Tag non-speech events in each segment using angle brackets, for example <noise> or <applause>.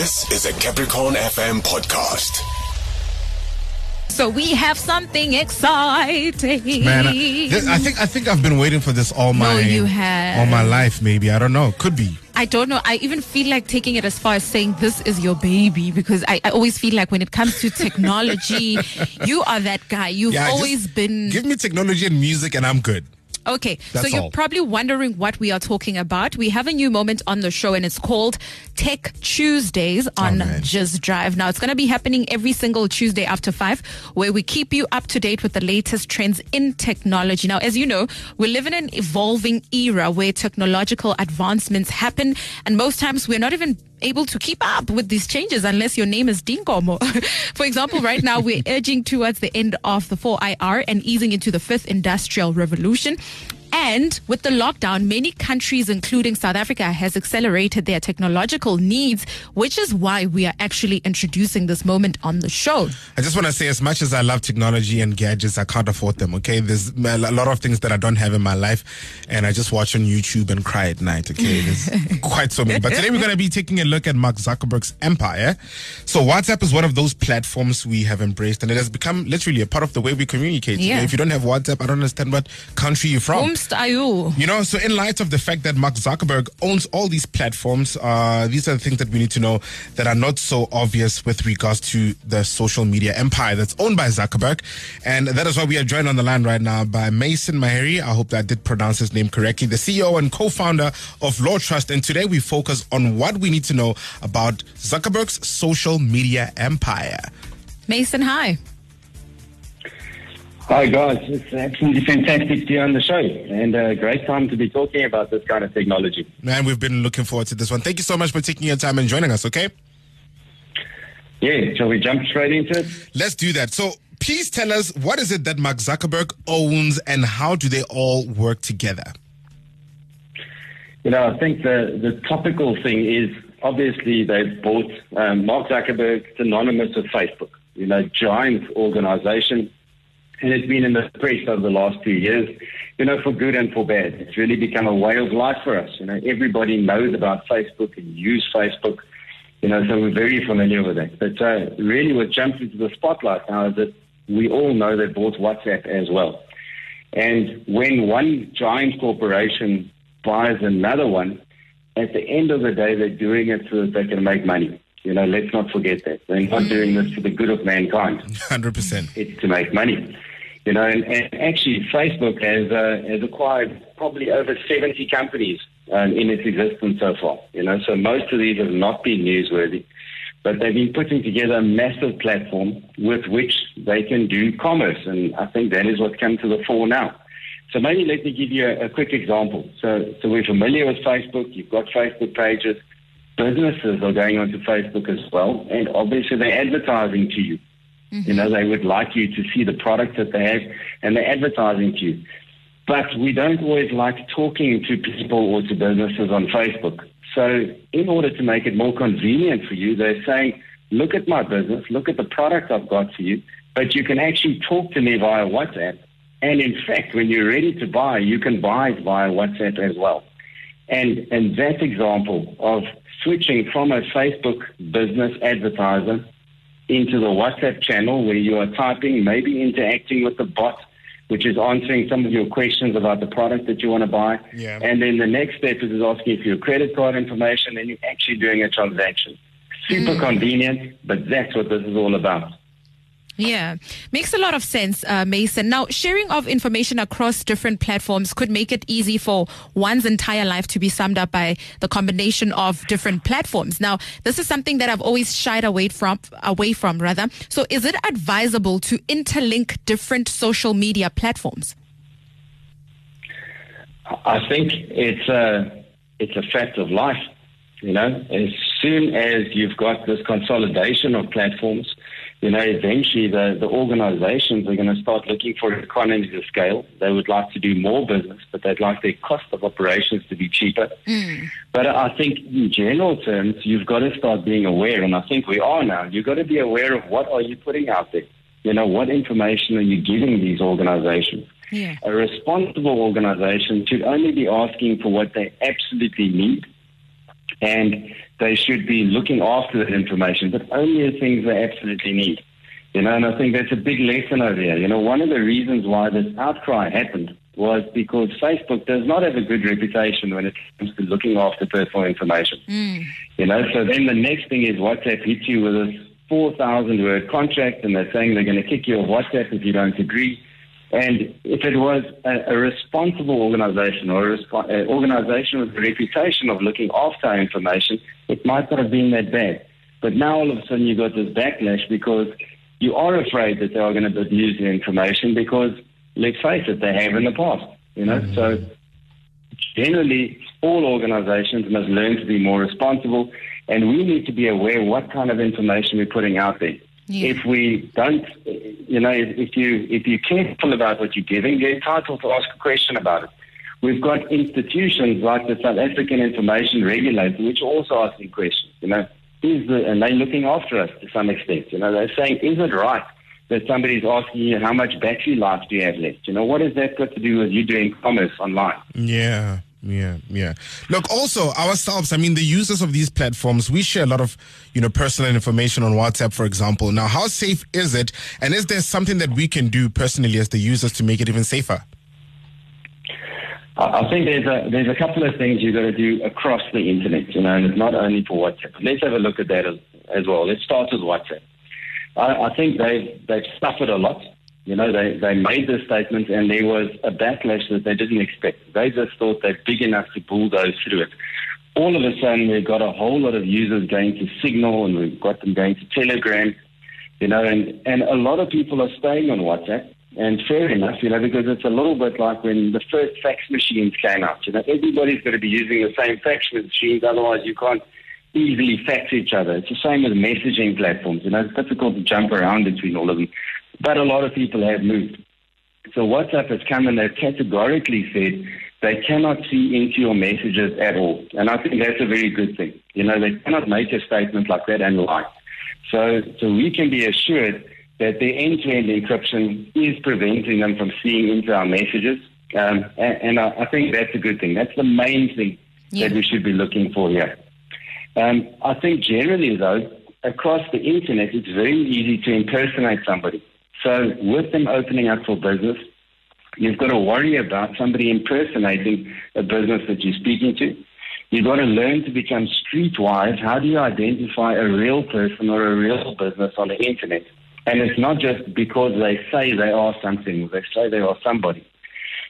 This is a Capricorn FM podcast. So we have something exciting. Man, I, this, I think I think I've been waiting for this all my no, you have. all my life. Maybe I don't know. Could be. I don't know. I even feel like taking it as far as saying this is your baby because I, I always feel like when it comes to technology, <laughs> you are that guy. You've Yeah, always been. Give me technology and music, and I'm good. Okay, so you're all. probably wondering what we are talking about. We have a new moment on the show and it's called Tech Tuesdays on Oh. Just Drive. Now, it's going to be happening every single Tuesday after five, where we keep you up to date with the latest trends in technology. Now, as you know, we live in an evolving era where technological advancements happen, and most times we're not even able to keep up with these changes unless your name is Dinkomo. <laughs> For example, right now we're <laughs> edging towards the end of the 4IR and easing into the fifth industrial revolution. And with the lockdown, many countries, including South Africa, has accelerated their technological needs, which is why we are actually introducing this moment on the show. I just want to say, as much as I love technology and gadgets, I can't afford them. Okay, there's a lot of things that I don't have in my life, and I just watch on YouTube and cry at night. Okay, there's <laughs> quite so many. But today we're going to be taking a look at Mark Zuckerberg's empire. So WhatsApp is one of those platforms we have embraced, and it has become literally a part of the way we communicate. You know, Yeah. if you don't have WhatsApp, I don't understand what country you're from. Are you? You know, so in light of the fact that Mark Zuckerberg owns all these platforms, uh, these are the things that we need to know that are not so obvious with regards to the social media empire that's owned by Zuckerberg. And that is why we are joined on the line right now by Maeson Maherry. I hope that I did pronounce his name correctly, the CEO and co-founder of LAWtrust. And today we focus on what we need to know about Zuckerberg's social media empire. Maeson, hi. Hi guys, it's absolutely fantastic to be on the show and a great time to be talking about this kind of technology. Man, we've been looking forward to this one. Thank you so much for taking your time and joining us, okay? Yeah, shall we jump straight into it? Let's do that. So please tell us what is it that Mark Zuckerberg owns and how do they all work together? You know, I think the, the topical thing is obviously they've bought um, Mark Zuckerberg, synonymous with Facebook, you know, giant organization. And it's been in the press over the last two years, you know, for good and for bad. It's really become a way of life for us. You know, everybody knows about Facebook and use Facebook. You know, so we're very familiar with it. But uh, really, what jumped into the spotlight now is that we all know they bought WhatsApp as well. And when one giant corporation buys another one, at the end of the day, they're doing it so that they can make money. You know, let's not forget that. They're not doing this for the good of mankind. <laughs> 100%. It's to make money. You know, and, and actually, Facebook has uh, has acquired probably over 70 companies um, in its existence so far. You know, so most of these have not been newsworthy, but they've been putting together a massive platform with which they can do commerce, and I think that is what's come to the fore now. So maybe let me give you a, a quick example. So, so we're familiar with Facebook. You've got Facebook pages. Businesses are going onto Facebook as well, and obviously they're advertising to you. You know, they would like you to see the products that they have, and they're advertising to you. But we don't always like talking to people or to businesses on Facebook. So, in order to make it more convenient for you, they're saying, look at my business, look at the product I've got for you, but you can actually talk to me via WhatsApp. And in fact, when you're ready to buy, you can buy via WhatsApp as well. And, and that example of switching from a Facebook business advertiser into the WhatsApp channel where you are typing, maybe interacting with the bot, which is answering some of your questions about the product that you want to buy. Yeah. And then the next step is asking for your credit card information and you're actually doing a transaction. Super hmm. convenient, but that's what this is all about. Yeah, makes a lot of sense, uh, Maeson. Now, sharing of information across different platforms could make it easy for one's entire life to be summed up by the combination of different platforms. Now, this is something that I've always shied away from, away from rather. So, is it advisable to interlink different social media platforms? I think it's a it's a fact of life. You know, as soon as you've got this consolidation of platforms, you know, eventually the, the organizations are going to start looking for economies of scale. They would like to do more business, but they'd like their cost of operations to be cheaper. Mm. But I think in general terms, you've got to start being aware, and I think we are now. You've got to be aware of what are you putting out there. You know, what information are you giving these organizations? Yeah. A responsible organization should only be asking for what they absolutely need and they should be looking after that information, but only the things they absolutely need. You know, and I think that's a big lesson over here. You know, one of the reasons why this outcry happened was because Facebook does not have a good reputation when it comes to looking after personal information. Mm. You know, so then the next thing is WhatsApp hits you with a 4,000 word contract and they're saying they're going to kick you off WhatsApp if you don't agree. And if it was a, a responsible organization or an resp- organization with a reputation of looking after our information, it might not have been that bad. But now all of a sudden you got this backlash because you are afraid that they are going to abuse your information because, let's face it, they have in the past. You know, mm-hmm. so generally all organizations must learn to be more responsible, and we need to be aware what kind of information we're putting out there. Yeah. If we don't, you know, if, if you if you're careful about what you're giving, you're entitled to ask a question about it. We've got institutions like the South African Information Regulator, which are also asking questions. You know, is the, and they're looking after us to some extent. You know, they're saying, is it right that somebody's asking you how much battery life do you have left? You know, what has that got to do with you doing commerce online? Yeah. Yeah, yeah. Look, also ourselves, I mean, the users of these platforms, we share a lot of, you know, personal information on WhatsApp, for example. Now, how safe is it? And is there something that we can do personally as the users to make it even safer? I think there's a there's a couple of things you've got to do across the internet, you know, and it's not only for WhatsApp. Let's have a look at that as, as well. Let's start with WhatsApp. I, I think they've they've suffered a lot. You know, they, they made this statement and there was a backlash that they didn't expect. They just thought they're big enough to bulldoze through it. All of a sudden, we've got a whole lot of users going to Signal and we've got them going to Telegram, you know, and, and a lot of people are staying on WhatsApp. And fair enough, you know, because it's a little bit like when the first fax machines came out. You know, everybody's got to be using the same fax machines, otherwise you can't easily fax each other. It's the same with messaging platforms. You know, it's difficult to jump around between all of them but a lot of people have moved. So WhatsApp has come and they've categorically said they cannot see into your messages at all. And I think that's a very good thing. You know, they cannot make a statement like that and lie. So, so we can be assured that the end-to-end encryption is preventing them from seeing into our messages. Um, and, and I, I, think that's a good thing. That's the main thing yeah. that we should be looking for here. Um, I think generally, though, across the internet, it's very easy to impersonate somebody. So with them opening up for business, you've got to worry about somebody impersonating a business that you're speaking to. You've got to learn to become streetwise. How do you identify a real person or a real business on the internet? And it's not just because they say they are something, they say they are somebody.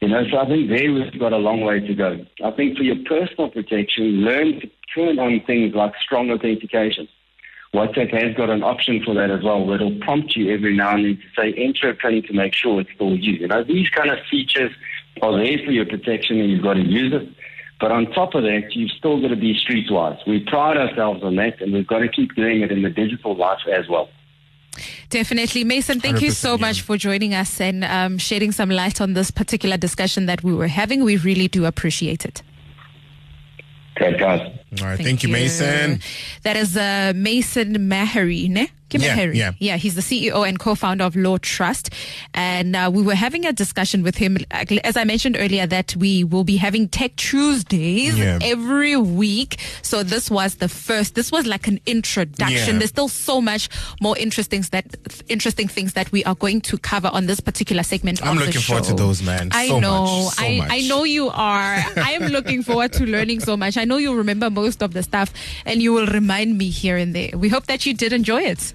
You know, so I think there we've got a long way to go. I think for your personal protection, learn to turn on things like strong authentication. WhatsApp has got an option for that as well, it'll prompt you every now and then to say enter a PIN to make sure it's still you. You know, these kind of features are there for your protection and you've got to use it. But on top of that, you've still got to be streetwise. We pride ourselves on that and we've got to keep doing it in the digital life as well. Definitely. Maeson, thank you so much for joining us and um, shedding some light on this particular discussion that we were having. We really do appreciate it. Okay, guys. All right. Thank, thank you, you, Maeson. That is uh, Maeson Maherry, ne? Yeah, yeah. yeah, he's the CEO and co-founder of LAWtrust. And uh, we were having a discussion with him, as I mentioned earlier, that we will be having Tech Tuesdays yeah. every week. So this was the first, this was like an introduction. Yeah. There's still so much more interesting, that, interesting things that we are going to cover on this particular segment I'm looking forward to those, man. I so know. Much, so I, much. I know you are. I am looking forward to learning so much. I know you remember most of the stuff and you will remind me here and there. We hope that you did enjoy it.